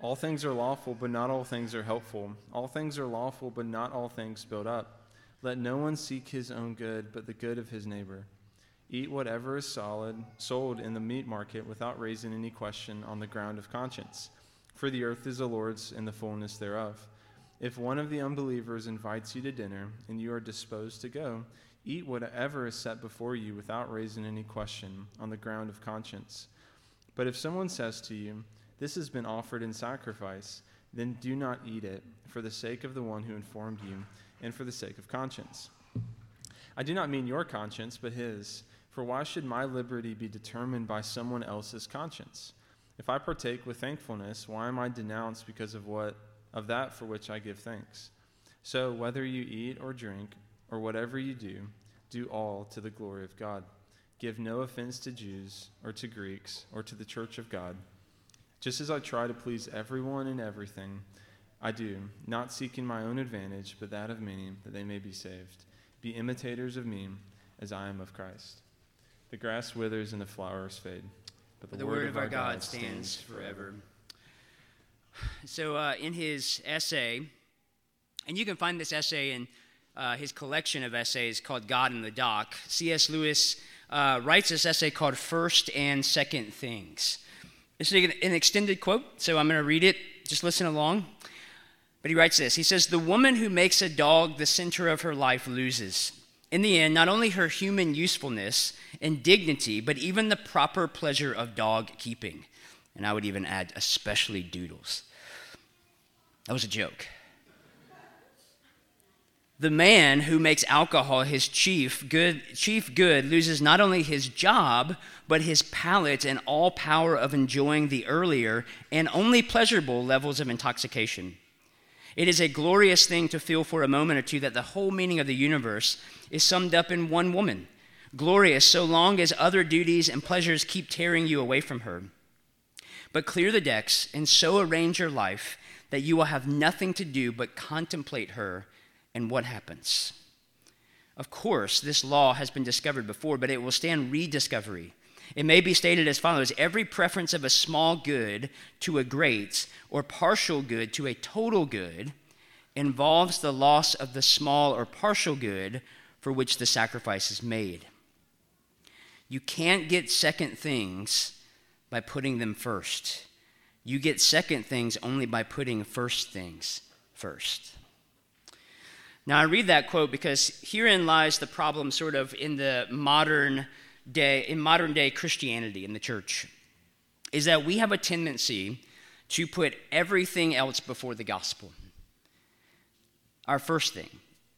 All things are lawful, but not all things are helpful. All things are lawful, but not all things build up. Let no one seek his own good, but the good of his neighbor. Eat whatever is solid, sold in the meat market without raising any question on the ground of conscience. For the earth is the Lord's and the fullness thereof. If one of the unbelievers invites you to dinner and you are disposed to go, eat whatever is set before you without raising any question on the ground of conscience. But if someone says to you, This has been offered in sacrifice, then do not eat it, for the sake of the one who informed you, and for the sake of conscience. I do not mean your conscience, but his. For why should my liberty be determined by someone else's conscience? If I partake with thankfulness, why am I denounced because of what of that for which I give thanks? So whether you eat or drink or whatever you do, do all to the glory of God. Give no offense to Jews or to Greeks or to the church of God. Just as I try to please everyone in everything, I do, not seeking my own advantage, but that of many, that they may be saved. Be imitators of me, as I am of Christ. The grass withers and the flowers fade, but the, the word, word, of our God, God stands forever. So, uh, in his essay, and you can find this essay in uh, his collection of essays called God in the Dock, C.S. Lewis uh, writes this essay called First and Second Things. This is an extended quote, so I'm going to read it. Just listen along. But he writes this He says, The woman who makes a dog the center of her life loses. In the end, not only her human usefulness and dignity, but even the proper pleasure of dog keeping. And I would even add, especially doodles. That was a joke. The man who makes alcohol his chief good, chief good loses not only his job, but his palate and all power of enjoying the earlier and only pleasurable levels of intoxication. It is a glorious thing to feel for a moment or two that the whole meaning of the universe is summed up in one woman. Glorious so long as other duties and pleasures keep tearing you away from her. But clear the decks and so arrange your life that you will have nothing to do but contemplate her and what happens? Of course, this law has been discovered before, but it will stand rediscovery. It may be stated as follows Every preference of a small good to a great, or partial good to a total good, involves the loss of the small or partial good for which the sacrifice is made. You can't get second things by putting them first. You get second things only by putting first things first. Now, I read that quote because herein lies the problem, sort of, in the modern day, in modern day Christianity in the church, is that we have a tendency to put everything else before the gospel. Our first thing,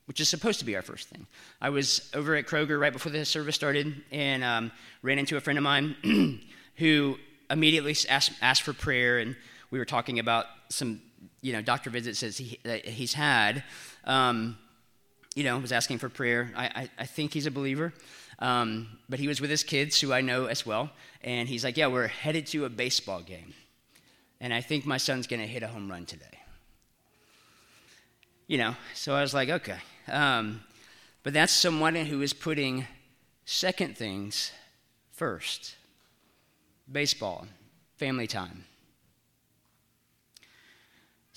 which is supposed to be our first thing. I was over at Kroger right before the service started and um, ran into a friend of mine who immediately asked, asked for prayer, and we were talking about some, you know, doctor visits he, that he's had um, you know, was asking for prayer. I, I, I think he's a believer. Um, but he was with his kids, who I know as well. And he's like, Yeah, we're headed to a baseball game. And I think my son's going to hit a home run today. You know, so I was like, Okay. Um, but that's someone who is putting second things first baseball, family time.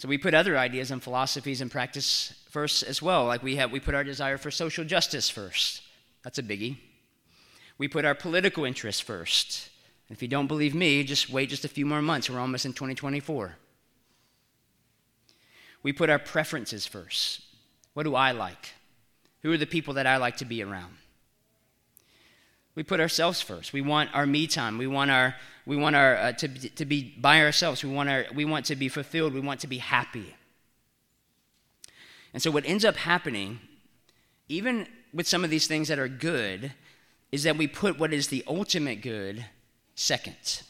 So we put other ideas and philosophies and practice first as well. Like we have we put our desire for social justice first. That's a biggie. We put our political interests first. And if you don't believe me, just wait just a few more months. We're almost in 2024. We put our preferences first. What do I like? Who are the people that I like to be around? We put ourselves first. We want our me time. We want our we want our uh, to, to be by ourselves. We want our we want to be fulfilled. We want to be happy. And so what ends up happening, even with some of these things that are good, is that we put what is the ultimate good second.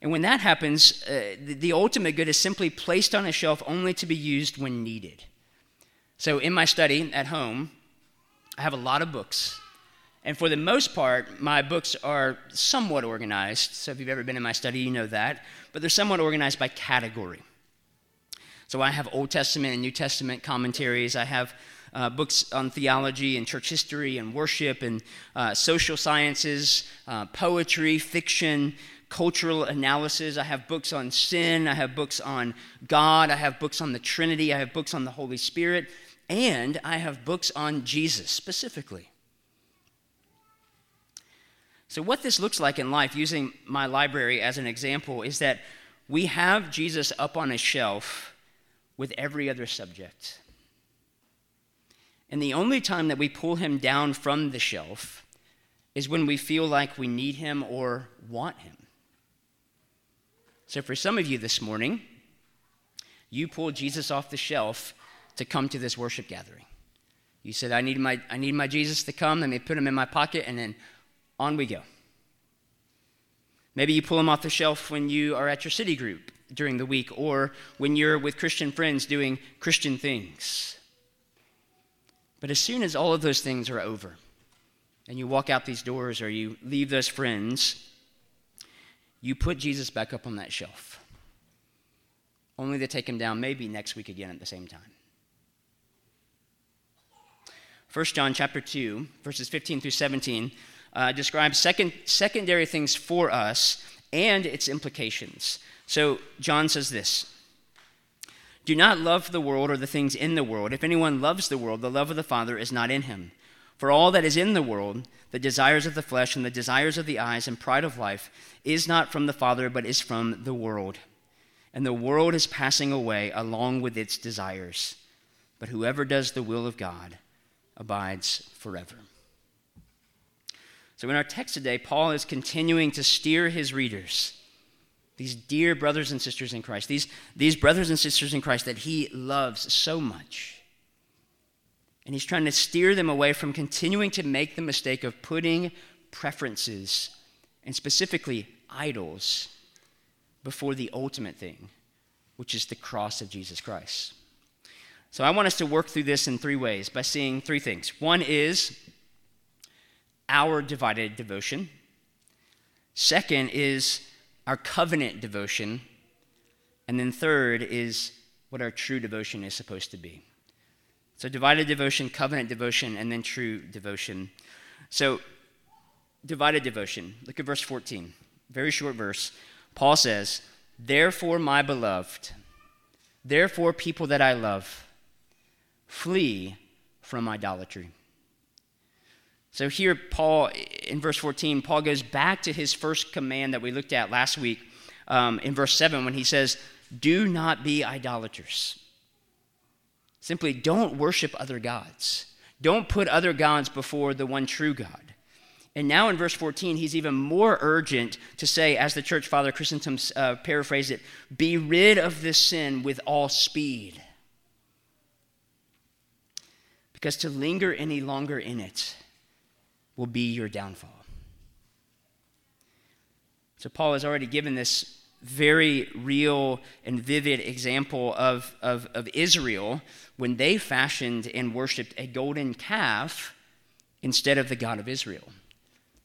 And when that happens, uh, the, the ultimate good is simply placed on a shelf only to be used when needed. So in my study at home, I have a lot of books. And for the most part, my books are somewhat organized. So if you've ever been in my study, you know that. But they're somewhat organized by category. So I have Old Testament and New Testament commentaries. I have uh, books on theology and church history and worship and uh, social sciences, uh, poetry, fiction, cultural analysis. I have books on sin. I have books on God. I have books on the Trinity. I have books on the Holy Spirit. And I have books on Jesus specifically. So, what this looks like in life, using my library as an example, is that we have Jesus up on a shelf with every other subject. And the only time that we pull him down from the shelf is when we feel like we need him or want him. So, for some of you this morning, you pulled Jesus off the shelf to come to this worship gathering. You said, I need my, I need my Jesus to come. Let me put him in my pocket, and then on we go. Maybe you pull him off the shelf when you are at your city group during the week or when you're with Christian friends doing Christian things. But as soon as all of those things are over, and you walk out these doors or you leave those friends, you put Jesus back up on that shelf, only to take him down maybe next week again at the same time. 1 John chapter 2, verses 15 through 17, uh, describes second, secondary things for us and its implications. So John says this Do not love the world or the things in the world. If anyone loves the world, the love of the Father is not in him. For all that is in the world, the desires of the flesh and the desires of the eyes and pride of life, is not from the Father, but is from the world. And the world is passing away along with its desires. But whoever does the will of God abides forever. So, in our text today, Paul is continuing to steer his readers, these dear brothers and sisters in Christ, these, these brothers and sisters in Christ that he loves so much and he's trying to steer them away from continuing to make the mistake of putting preferences, and specifically idols, before the ultimate thing, which is the cross of Jesus Christ. So I want us to work through this in three ways by seeing three things. One is our divided devotion, second is our covenant devotion, and then third is what our true devotion is supposed to be. So, divided devotion, covenant devotion, and then true devotion. So, divided devotion. Look at verse 14. Very short verse. Paul says, Therefore, my beloved, therefore, people that I love, flee from idolatry. So, here, Paul, in verse 14, Paul goes back to his first command that we looked at last week um, in verse 7 when he says, Do not be idolaters. Simply don't worship other gods. Don't put other gods before the one true God. And now in verse 14, he's even more urgent to say, as the church father Chrysostom uh, paraphrased it, be rid of this sin with all speed. Because to linger any longer in it will be your downfall. So, Paul has already given this very real and vivid example of, of, of Israel when they fashioned and worshiped a golden calf instead of the God of Israel.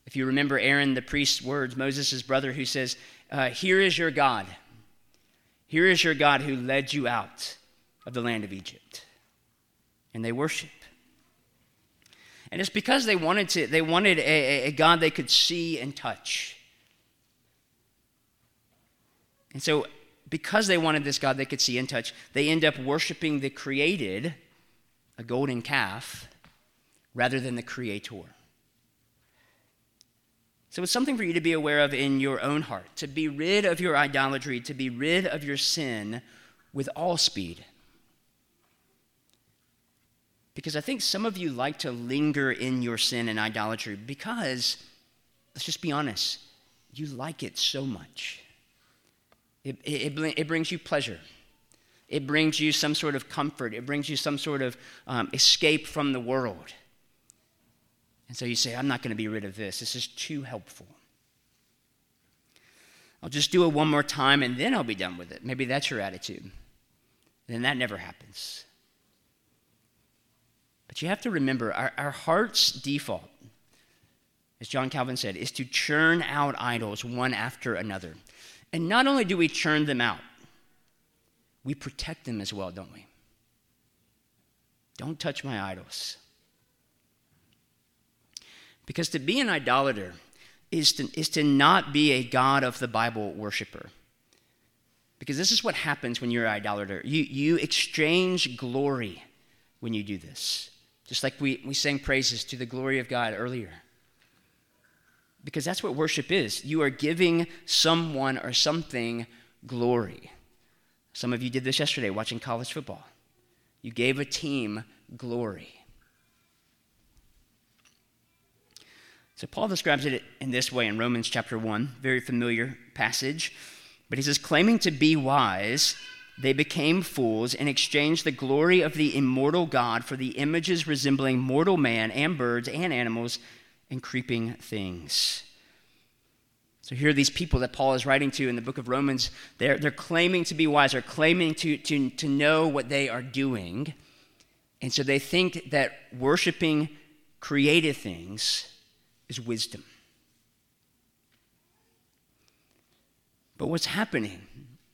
If you remember Aaron the priest's words, Moses' brother, who says, uh, Here is your God. Here is your God who led you out of the land of Egypt. And they worship. And it's because they wanted to, they wanted a, a God they could see and touch. And so, because they wanted this God they could see and touch, they end up worshiping the created, a golden calf, rather than the creator. So it's something for you to be aware of in your own heart, to be rid of your idolatry, to be rid of your sin with all speed. Because I think some of you like to linger in your sin and idolatry because, let's just be honest, you like it so much. It, it, it, brings you pleasure. It brings you some sort of comfort. It brings you some sort of um, escape from the world. And so you say, I'm not going to be rid of this. This is too helpful. I'll just do it one more time and then I'll be done with it. Maybe that's your attitude. Then that never happens. But you have to remember our, our heart's default, as John Calvin said, is to churn out idols one after another. And not only do we churn them out, we protect them as well, don't we? Don't touch my idols. Because to be an idolater is to, is to not be a God of the Bible worshiper. Because this is what happens when you're an idolater. You, you exchange glory when you do this. Just like we, we sang praises to the glory of God earlier. Because that's what worship is. You are giving someone or something glory. Some of you did this yesterday watching college football. You gave a team glory. So Paul describes it in this way in Romans chapter 1, very familiar passage. But he says, claiming to be wise, they became fools and exchanged the glory of the immortal God for the images resembling mortal man and birds and animals and creeping things. So here are these people that Paul is writing to in the book of Romans. They're, they're claiming to be wise, they're claiming to, to, to know what they are doing. And so they think that worshiping created things is wisdom. But what's happening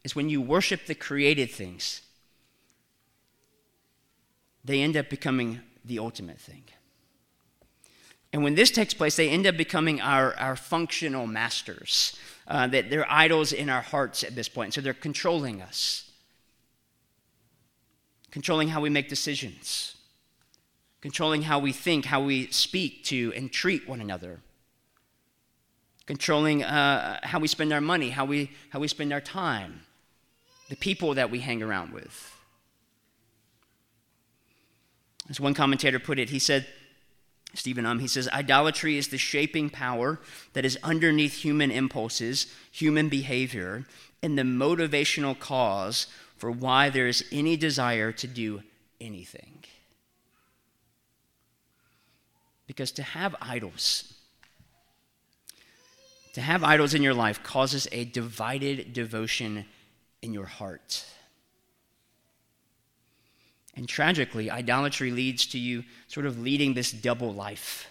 is when you worship the created things, they end up becoming the ultimate thing. And when this takes place, they end up becoming our, our functional masters. Uh, that they're idols in our hearts at this point. So they're controlling us, controlling how we make decisions, controlling how we think, how we speak to and treat one another, controlling uh, how we spend our money, how we, how we spend our time, the people that we hang around with. As one commentator put it, he said, Stephen Um, he says, idolatry is the shaping power that is underneath human impulses, human behavior, and the motivational cause for why there is any desire to do anything. Because to have idols, to have idols in your life causes a divided devotion in your heart. And tragically, idolatry leads to you sort of leading this double life.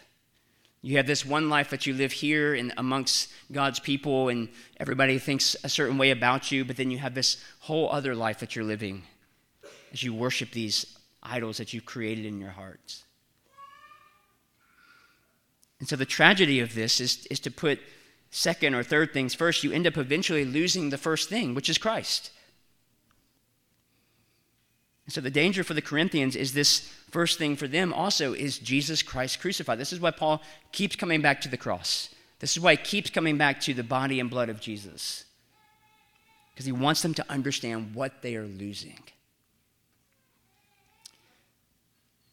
You have this one life that you live here and amongst God's people, and everybody thinks a certain way about you, but then you have this whole other life that you're living as you worship these idols that you've created in your hearts. And so the tragedy of this is, is to put second or third things first, you end up eventually losing the first thing, which is Christ. So the danger for the Corinthians is this first thing for them also is Jesus Christ crucified. This is why Paul keeps coming back to the cross. This is why he keeps coming back to the body and blood of Jesus. Because he wants them to understand what they are losing.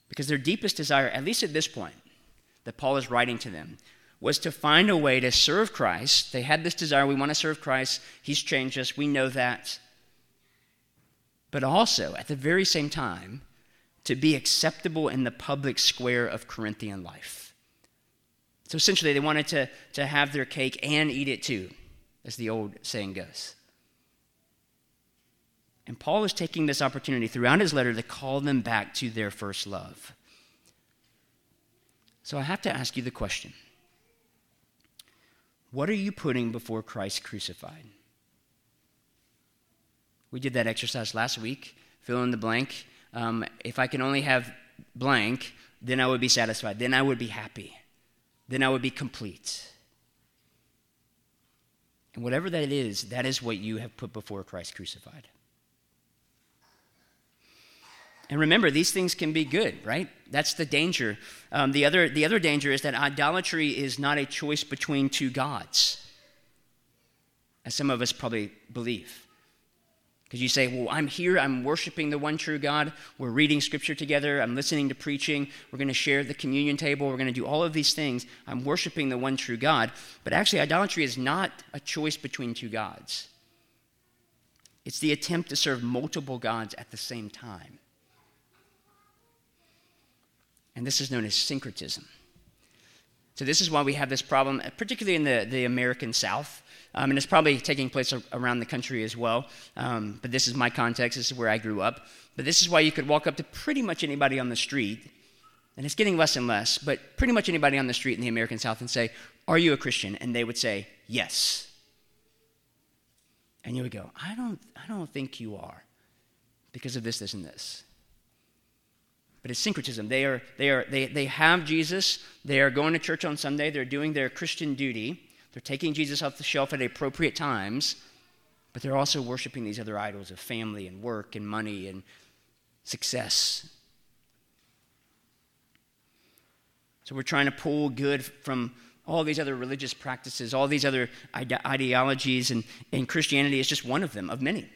Because their deepest desire, at least at this point, that Paul is writing to them, was to find a way to serve Christ. They had this desire, we want to serve Christ. He's changed us, we know that but also at the very same time to be acceptable in the public square of Corinthian life. So essentially, they wanted to, to have their cake and eat it too, as the old saying goes. And Paul is taking this opportunity throughout his letter to call them back to their first love. So I have to ask you the question What are you putting before Christ crucified? We did that exercise last week, fill in the blank. Um, if I can only have blank, then I would be satisfied. Then I would be happy. Then I would be complete. And whatever that is, that is what you have put before Christ crucified. And remember, these things can be good, right? That's the danger. Um, the, other, the other danger is that idolatry is not a choice between two gods, as some of us probably believe. Because you say, well, I'm here, I'm worshiping the one true God. We're reading scripture together, I'm listening to preaching, we're going to share the communion table, we're going to do all of these things. I'm worshiping the one true God. But actually, idolatry is not a choice between two gods, it's the attempt to serve multiple gods at the same time. And this is known as syncretism. So, this is why we have this problem, particularly in the, the American South. Um, and it's probably taking place around the country as well. Um, but this is my context, this is where I grew up. But this is why you could walk up to pretty much anybody on the street, and it's getting less and less, but pretty much anybody on the street in the American South and say, Are you a Christian? And they would say, Yes. And you would go, I don't, I don't think you are because of this, this, and this. But it's syncretism. They, are, they, are, they, they have Jesus. They are going to church on Sunday. They're doing their Christian duty. They're taking Jesus off the shelf at appropriate times, but they're also worshiping these other idols of family and work and money and success. So we're trying to pull good from all these other religious practices, all these other ide- ideologies, and, and Christianity is just one of them, of many.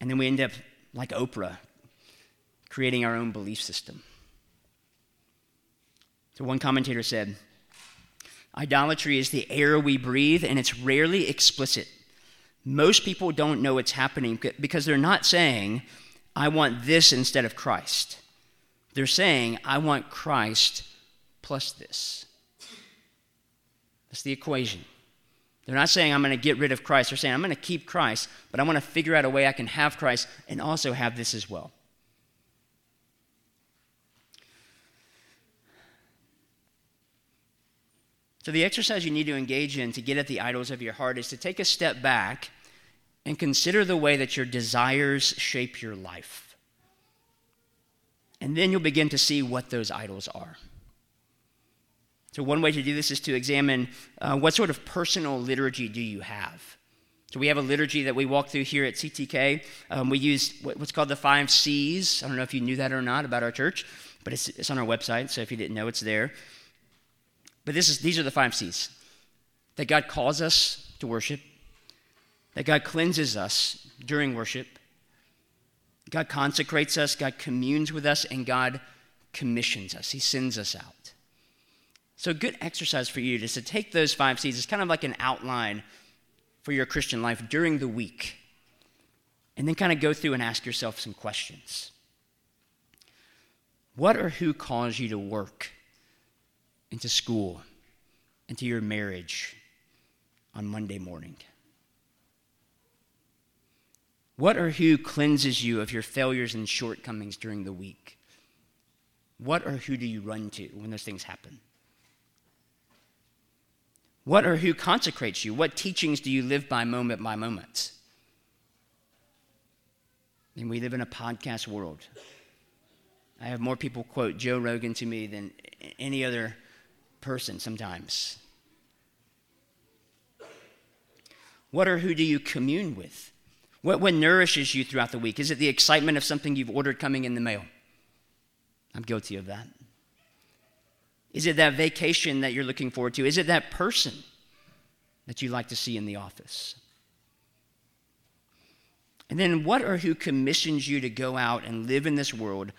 And then we end up like Oprah, creating our own belief system. So one commentator said, Idolatry is the air we breathe, and it's rarely explicit. Most people don't know it's happening because they're not saying, I want this instead of Christ. They're saying, I want Christ plus this. That's the equation. They're not saying, I'm going to get rid of Christ. They're saying, I'm going to keep Christ, but I want to figure out a way I can have Christ and also have this as well. So, the exercise you need to engage in to get at the idols of your heart is to take a step back and consider the way that your desires shape your life. And then you'll begin to see what those idols are. So, one way to do this is to examine uh, what sort of personal liturgy do you have. So, we have a liturgy that we walk through here at CTK. Um, we use what's called the five C's. I don't know if you knew that or not about our church, but it's, it's on our website, so if you didn't know, it's there. But this is, these are the five C's that God calls us to worship, that God cleanses us during worship, God consecrates us, God communes with us, and God commissions us. He sends us out. So, a good exercise for you is to take those five C's. It's kind of like an outline for your Christian life during the week. And then kind of go through and ask yourself some questions. What or who calls you to work into school, into your marriage on Monday morning? What or who cleanses you of your failures and shortcomings during the week? What or who do you run to when those things happen? What or who consecrates you? What teachings do you live by moment by moment? And we live in a podcast world. I have more people quote Joe Rogan to me than any other person sometimes? What or who do you commune with? What, what nourishes you throughout the week? Is it the excitement of something you've ordered coming in the mail? I'm guilty of that. Is it that vacation that you're looking forward to? Is it that person that you like to see in the office? And then, what or who commissions you to go out and live in this world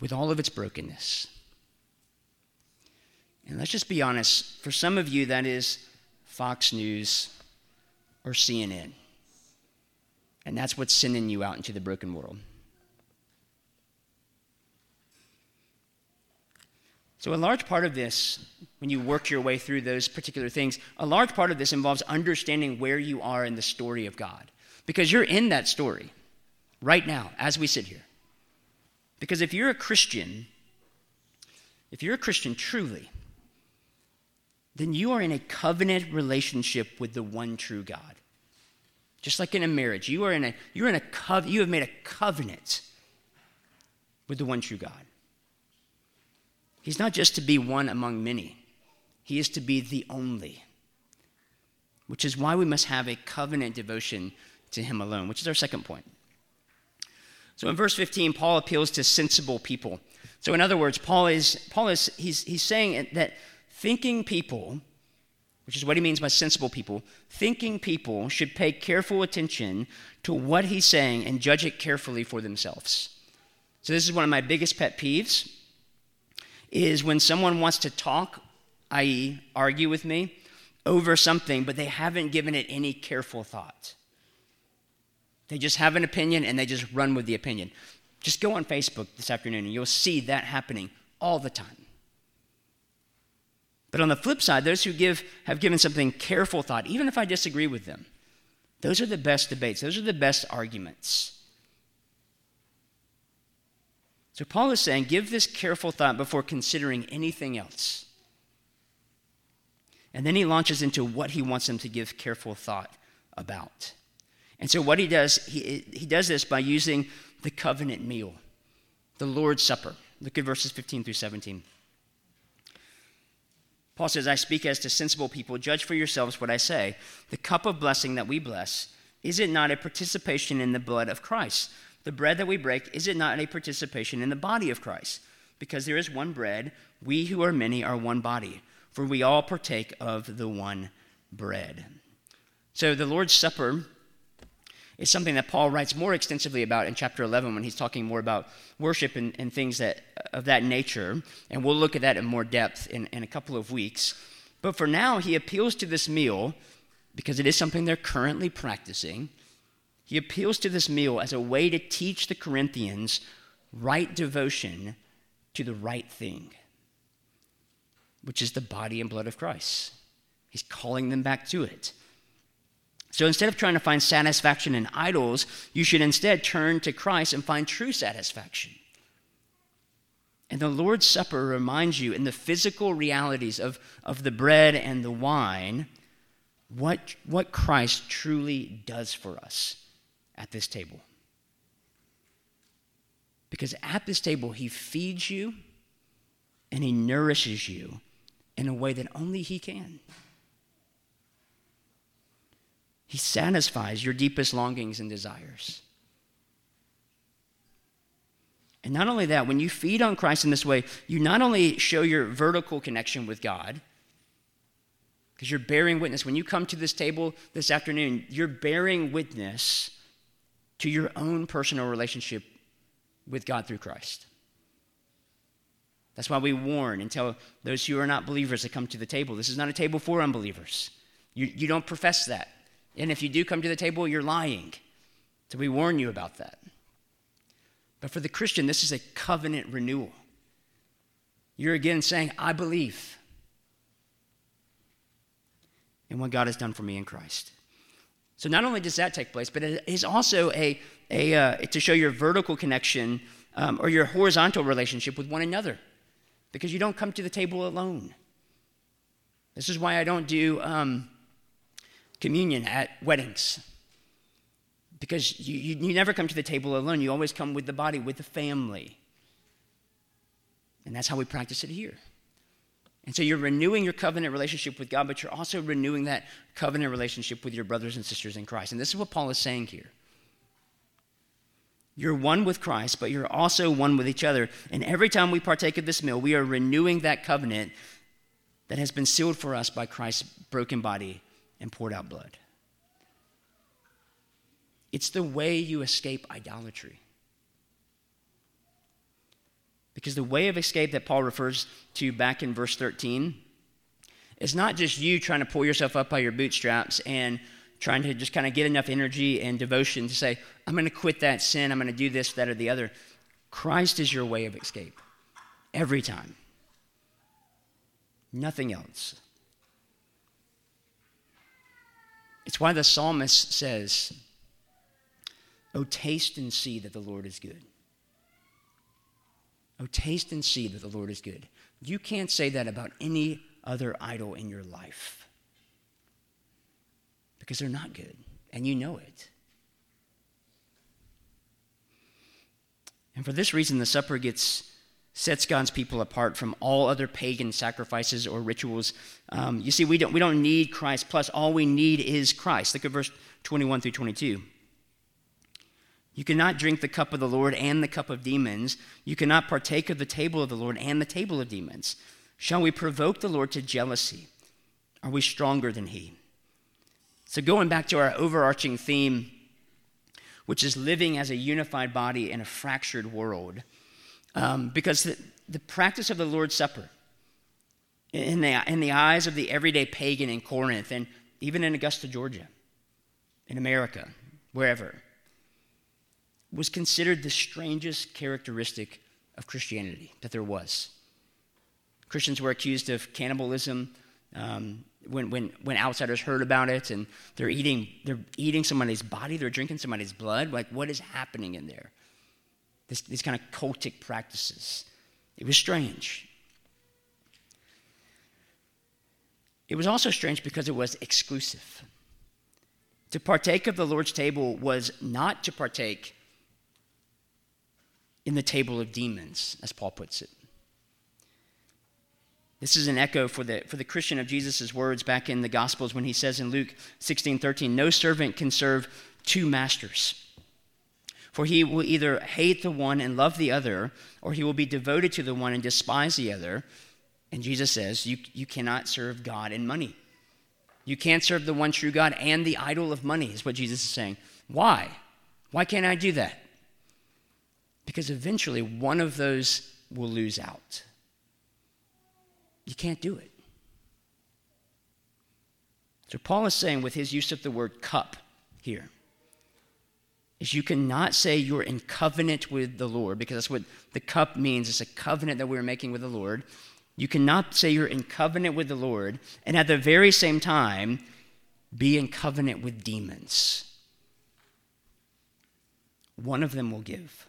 with all of its brokenness? And let's just be honest, for some of you, that is Fox News or CNN. And that's what's sending you out into the broken world. So, a large part of this, when you work your way through those particular things, a large part of this involves understanding where you are in the story of God. Because you're in that story right now as we sit here. Because if you're a Christian, if you're a Christian truly, then you are in a covenant relationship with the one true God. Just like in a marriage, you are in a you're in a cov- you have made a covenant with the one true God. He's not just to be one among many. He is to be the only. Which is why we must have a covenant devotion to him alone, which is our second point. So in verse 15, Paul appeals to sensible people. So in other words, Paul is Paul is he's he's saying that thinking people which is what he means by sensible people, thinking people should pay careful attention to what he's saying and judge it carefully for themselves. So this is one of my biggest pet peeves is when someone wants to talk, i.e., argue with me over something, but they haven't given it any careful thought. They just have an opinion and they just run with the opinion. Just go on Facebook this afternoon and you'll see that happening all the time. But on the flip side, those who give have given something careful thought, even if I disagree with them, those are the best debates. Those are the best arguments. So Paul is saying, give this careful thought before considering anything else. And then he launches into what he wants them to give careful thought about. And so what he does, he, he does this by using the covenant meal, the Lord's Supper. Look at verses 15 through 17. Paul says, I speak as to sensible people. Judge for yourselves what I say. The cup of blessing that we bless, is it not a participation in the blood of Christ? The bread that we break, is it not a participation in the body of Christ? Because there is one bread, we who are many are one body, for we all partake of the one bread. So the Lord's Supper is something that Paul writes more extensively about in chapter 11 when he's talking more about worship and, and things that, of that nature. And we'll look at that in more depth in, in a couple of weeks. But for now, he appeals to this meal because it is something they're currently practicing. He appeals to this meal as a way to teach the Corinthians right devotion to the right thing, which is the body and blood of Christ. He's calling them back to it. So instead of trying to find satisfaction in idols, you should instead turn to Christ and find true satisfaction. And the Lord's Supper reminds you, in the physical realities of, of the bread and the wine, what, what Christ truly does for us at this table. Because at this table, He feeds you and He nourishes you in a way that only He can. He satisfies your deepest longings and desires. And not only that, when you feed on Christ in this way, you not only show your vertical connection with God, because you're bearing witness. When you come to this table this afternoon, you're bearing witness to your own personal relationship with God through Christ. That's why we warn and tell those who are not believers to come to the table. This is not a table for unbelievers. You, you don't profess that. And if you do come to the table, you're lying. So we warn you about that. But for the Christian, this is a covenant renewal. You're again saying, I believe in what God has done for me in Christ. So not only does that take place, but it is also a, a uh, to show your vertical connection um, or your horizontal relationship with one another, because you don't come to the table alone. This is why I don't do um, communion at weddings. Because you, you, you, never come to the table alone. You always come with the body, with the family. And that's how we practice it here. And so you're renewing your covenant relationship with God, but you're also renewing that covenant relationship with your brothers and sisters in Christ. And this is what Paul is saying here. You're one with Christ, but you're also one with each other. And every time we partake of this meal, we are renewing that covenant that has been sealed for us by Christ's broken body and poured out blood. It's the way you escape idolatry. Because the way of escape that Paul refers to back in verse 13 is not just you trying to pull yourself up by your bootstraps and trying to just kind of get enough energy and devotion to say, I'm going to quit that sin, I'm going to do this, that, or the other. Christ is your way of escape every time. Nothing else. It's why the psalmist says, Oh, taste and see that the Lord is good. Oh, taste and see that the Lord is good. You can't say that about any other idol in your life because they're not good, and you know it. And for this reason, the supper gets sets God's people apart from all other pagan sacrifices or rituals. Um, you see, we don't, we don't need Christ, plus, all we need is Christ. Look at verse 21 through 22. You cannot drink the cup of the Lord and the cup of demons. You cannot partake of the table of the Lord and the table of demons. Shall we provoke the Lord to jealousy? Are we stronger than He? So, going back to our overarching theme, which is living as a unified body in a fractured world, um, because the, the practice of the Lord's Supper, in the, in the eyes of the everyday pagan in Corinth and even in Augusta, Georgia, in America, wherever, was considered the strangest characteristic of Christianity that there was. Christians were accused of cannibalism um, when, when, when outsiders heard about it and they're eating, they're eating somebody's body, they're drinking somebody's blood. Like, what is happening in there? This, these kind of cultic practices. It was strange. It was also strange because it was exclusive. To partake of the Lord's table was not to partake in the table of demons, as Paul puts it. This is an echo for the, for the Christian of Jesus' words back in the Gospels when he says in Luke 16 13, No servant can serve two masters. For he will either hate the one and love the other, or he will be devoted to the one and despise the other. And Jesus says, You, you cannot serve God and money. You can't serve the one true God and the idol of money, is what Jesus is saying. Why? Why can't I do that? Because eventually one of those will lose out. You can't do it. So, Paul is saying with his use of the word cup here, is you cannot say you're in covenant with the Lord, because that's what the cup means. It's a covenant that we're making with the Lord. You cannot say you're in covenant with the Lord and at the very same time be in covenant with demons. One of them will give,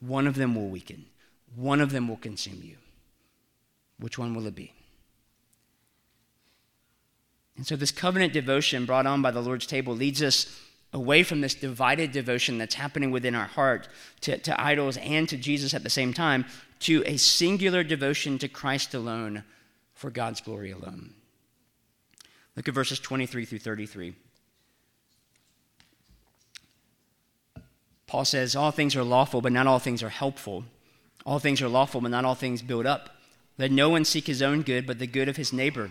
one of them will weaken, one of them will consume you. Which one will it be? And so, this covenant devotion brought on by the Lord's table leads us away from this divided devotion that's happening within our heart to, to idols and to Jesus at the same time to a singular devotion to Christ alone for God's glory alone. Look at verses 23 through 33. Paul says, All things are lawful, but not all things are helpful. All things are lawful, but not all things build up. Let no one seek his own good, but the good of his neighbor.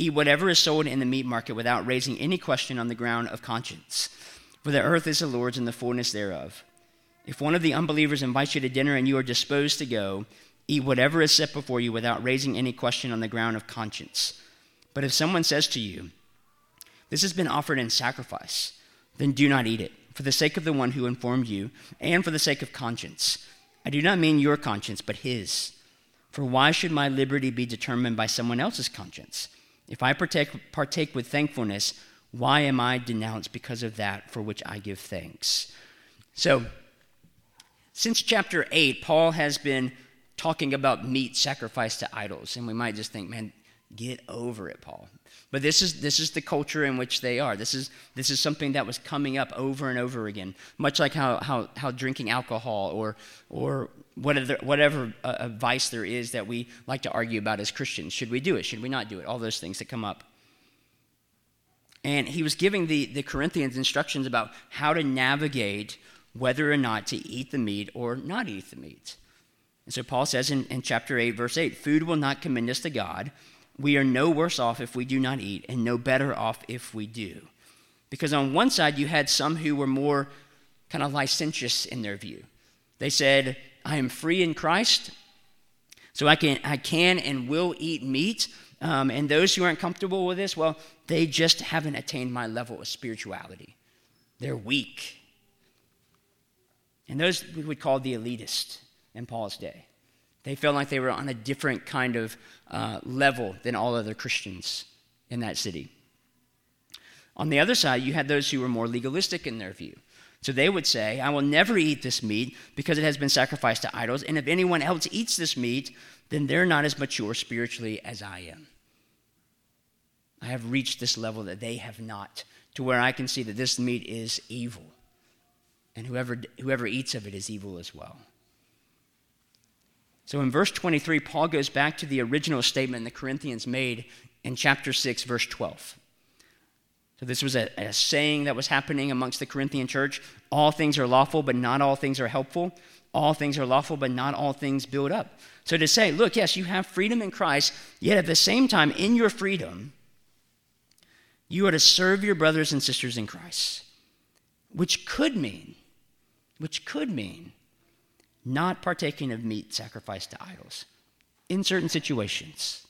Eat whatever is sold in the meat market without raising any question on the ground of conscience. For the earth is the Lord's and the fullness thereof. If one of the unbelievers invites you to dinner and you are disposed to go, eat whatever is set before you without raising any question on the ground of conscience. But if someone says to you, This has been offered in sacrifice, then do not eat it, for the sake of the one who informed you, and for the sake of conscience. I do not mean your conscience, but his. For why should my liberty be determined by someone else's conscience? If I partake, partake with thankfulness, why am I denounced because of that for which I give thanks? So, since chapter 8, Paul has been talking about meat sacrificed to idols. And we might just think, man, get over it, Paul. But this is, this is the culture in which they are. This is, this is something that was coming up over and over again, much like how, how, how drinking alcohol or, or whatever, whatever uh, there is that we like to argue about as Christians. Should we do it? Should we not do it? All those things that come up. And he was giving the, the Corinthians instructions about how to navigate whether or not to eat the meat or not eat the meat. And so Paul says in, in chapter 8, verse 8 food will not commend us to God. We are no worse off if we do not eat, and no better off if we do. Because on one side, you had some who were more kind of licentious in their view. They said, I am free in Christ, so I can, I can and will eat meat. Um, and those who aren't comfortable with this, well, they just haven't attained my level of spirituality. They're weak. And those we would call the elitist in Paul's day. They felt like they were on a different kind of uh, level than all other Christians in that city. On the other side, you had those who were more legalistic in their view. So they would say, I will never eat this meat because it has been sacrificed to idols, and if anyone else eats this meat, then they're not as mature spiritually as I am. I have reached this level that they have not, to where I can see that this meat is evil, and whoever, whoever eats of it is evil as well. So in verse 23, Paul goes back to the original statement the Corinthians made in chapter 6, verse 12. So this was a, a, saying that was happening amongst the Corinthian church. All things are lawful, but not all things are helpful. All things are lawful, but not all things build up. So to say, look, yes, you have freedom in Christ, yet at the same time, in your freedom, You are to serve your brothers and sisters in Christ, which could mean, which could mean not partaking of meat sacrificed to idols in certain situations.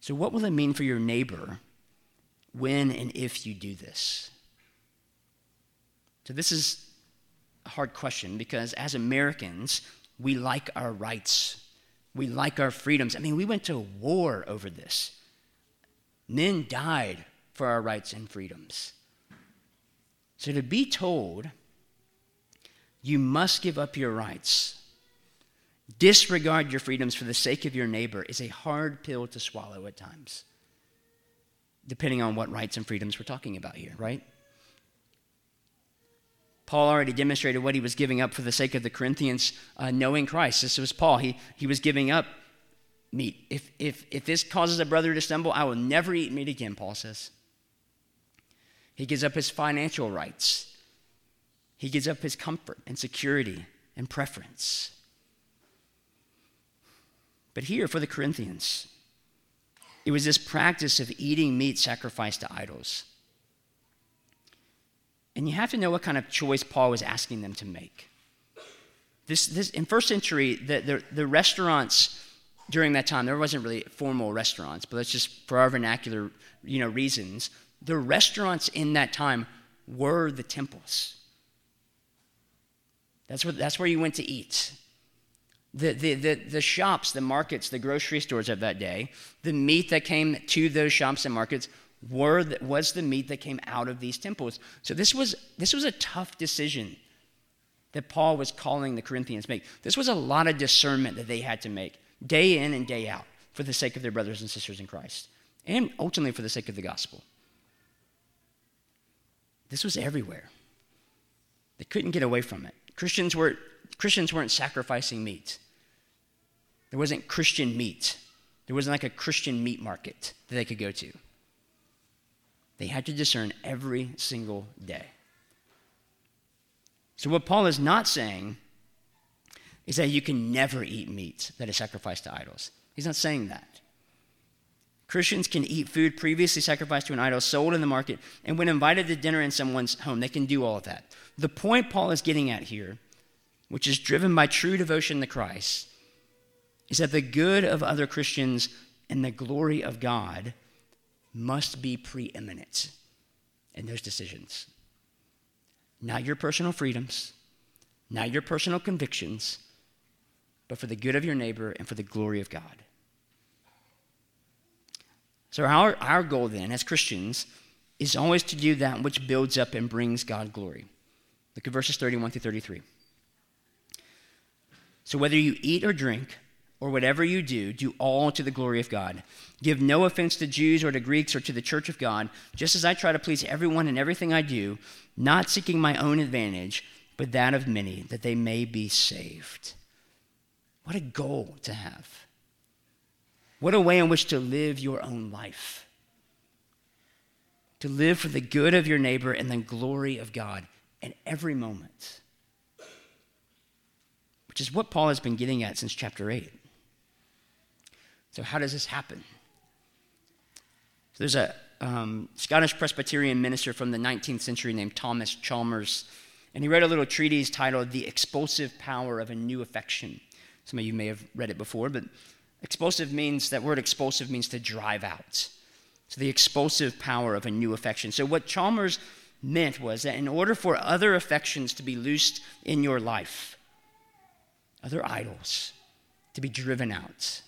So, what will it mean for your neighbor when and if you do this? So, this is a hard question because as Americans, we like our rights, we like our freedoms. I mean, we went to war over this. Men died for our rights and freedoms. So, to be told you must give up your rights, disregard your freedoms for the sake of your neighbor is a hard pill to swallow at times, depending on what rights and freedoms we're talking about here, right? Paul already demonstrated what he was giving up for the sake of the Corinthians uh, knowing Christ. This was Paul. He, he was giving up meat. If, if, if this causes a brother to stumble, I will never eat meat again, Paul says. He gives up his financial rights, he gives up his comfort and security and preference. But here for the Corinthians, it was this practice of eating meat sacrificed to idols. And you have to know what kind of choice Paul was asking them to make. This, this, in first century, the, the, the restaurants during that time, there wasn't really formal restaurants, but that's just for our vernacular you know, reasons. The restaurants in that time were the temples. That's where, that's where you went to eat. The, the, the, the shops, the markets, the grocery stores of that day, the meat that came to those shops and markets were the, was the meat that came out of these temples. So this was, this was a tough decision that Paul was calling the Corinthians make. This was a lot of discernment that they had to make day in and day out for the sake of their brothers and sisters in Christ, and ultimately for the sake of the gospel. This was everywhere. They couldn't get away from it. Christians, were, Christians weren't sacrificing meat. There wasn't Christian meat. There wasn't like a Christian meat market that they could go to. They had to discern every single day. So, what Paul is not saying is that you can never eat meat that is sacrificed to idols. He's not saying that. Christians can eat food previously sacrificed to an idol, sold in the market, and when invited to dinner in someone's home, they can do all of that. The point Paul is getting at here, which is driven by true devotion to Christ, is that the good of other Christians and the glory of God must be preeminent in those decisions. Not your personal freedoms, not your personal convictions, but for the good of your neighbor and for the glory of God. So, our, our goal then as Christians is always to do that which builds up and brings God glory. Look at verses 31 through 33. So, whether you eat or drink, or whatever you do, do all to the glory of God. Give no offense to Jews or to Greeks or to the church of God, just as I try to please everyone in everything I do, not seeking my own advantage, but that of many, that they may be saved. What a goal to have. What a way in which to live your own life. To live for the good of your neighbor and the glory of God in every moment. Which is what Paul has been getting at since chapter 8. So, how does this happen? So there's a um, Scottish Presbyterian minister from the 19th century named Thomas Chalmers, and he wrote a little treatise titled The Expulsive Power of a New Affection. Some of you may have read it before, but expulsive means, that word expulsive means to drive out. So, the expulsive power of a new affection. So, what Chalmers meant was that in order for other affections to be loosed in your life, other idols to be driven out,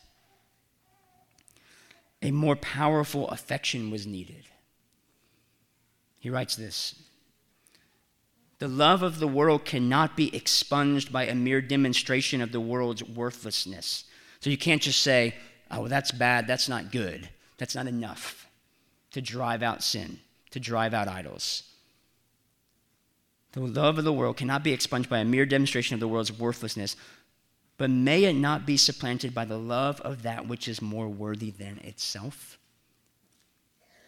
a more powerful affection was needed. He writes this The love of the world cannot be expunged by a mere demonstration of the world's worthlessness. So you can't just say, oh, that's bad, that's not good. That's not enough to drive out sin, to drive out idols. The love of the world cannot be expunged by a mere demonstration of the world's worthlessness, but may it not be supplanted by the love of that which is more worthy than itself?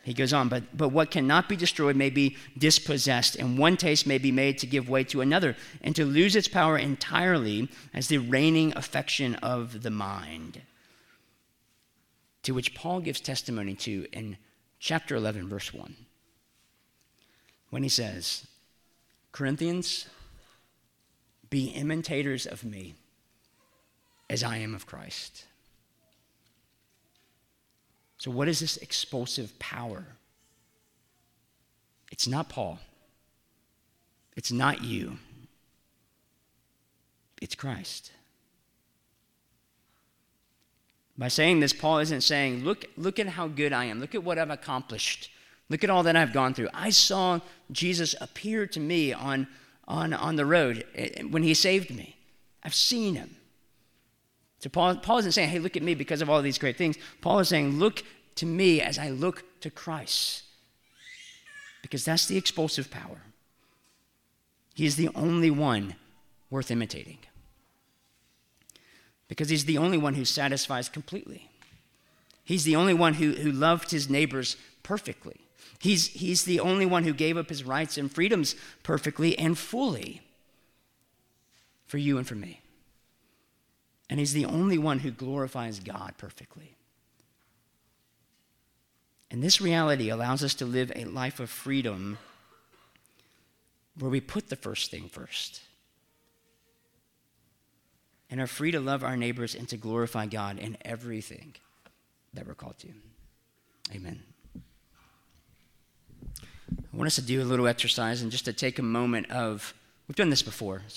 He goes on, but, but what cannot be destroyed may be dispossessed, and one taste may be made to give way to another, and to lose its power entirely as the reigning affection of the mind. To which Paul gives testimony to in chapter 11, verse 1, when he says, Corinthians, be imitators of me as I am of Christ. So, what is this expulsive power? It's not Paul. It's not you. It's Christ. By saying this, Paul isn't saying, look, look at how good I am. Look at what I've accomplished. Look at all that I've gone through. I saw Jesus appear to me on, on, on the road eh, when he saved me. I've seen him. So Paul, Paul isn't saying, hey, look at me because of all these great things. Paul is saying, look to me as I look to Christ. Because that's the expulsive power. He is the only one worth imitating because he's the only one who satisfies completely. He's the only one who, who loved his neighbors perfectly. He's, he's the only one who gave up his rights and freedoms perfectly and fully for you and for me. And he's the only one who glorifies God perfectly. And this reality allows us to live a life of freedom where we put the first thing first and are free to love our neighbors and to glorify God in everything that we're called to. Amen. I want us to do a little exercise and just to take a moment of, we've done this before. So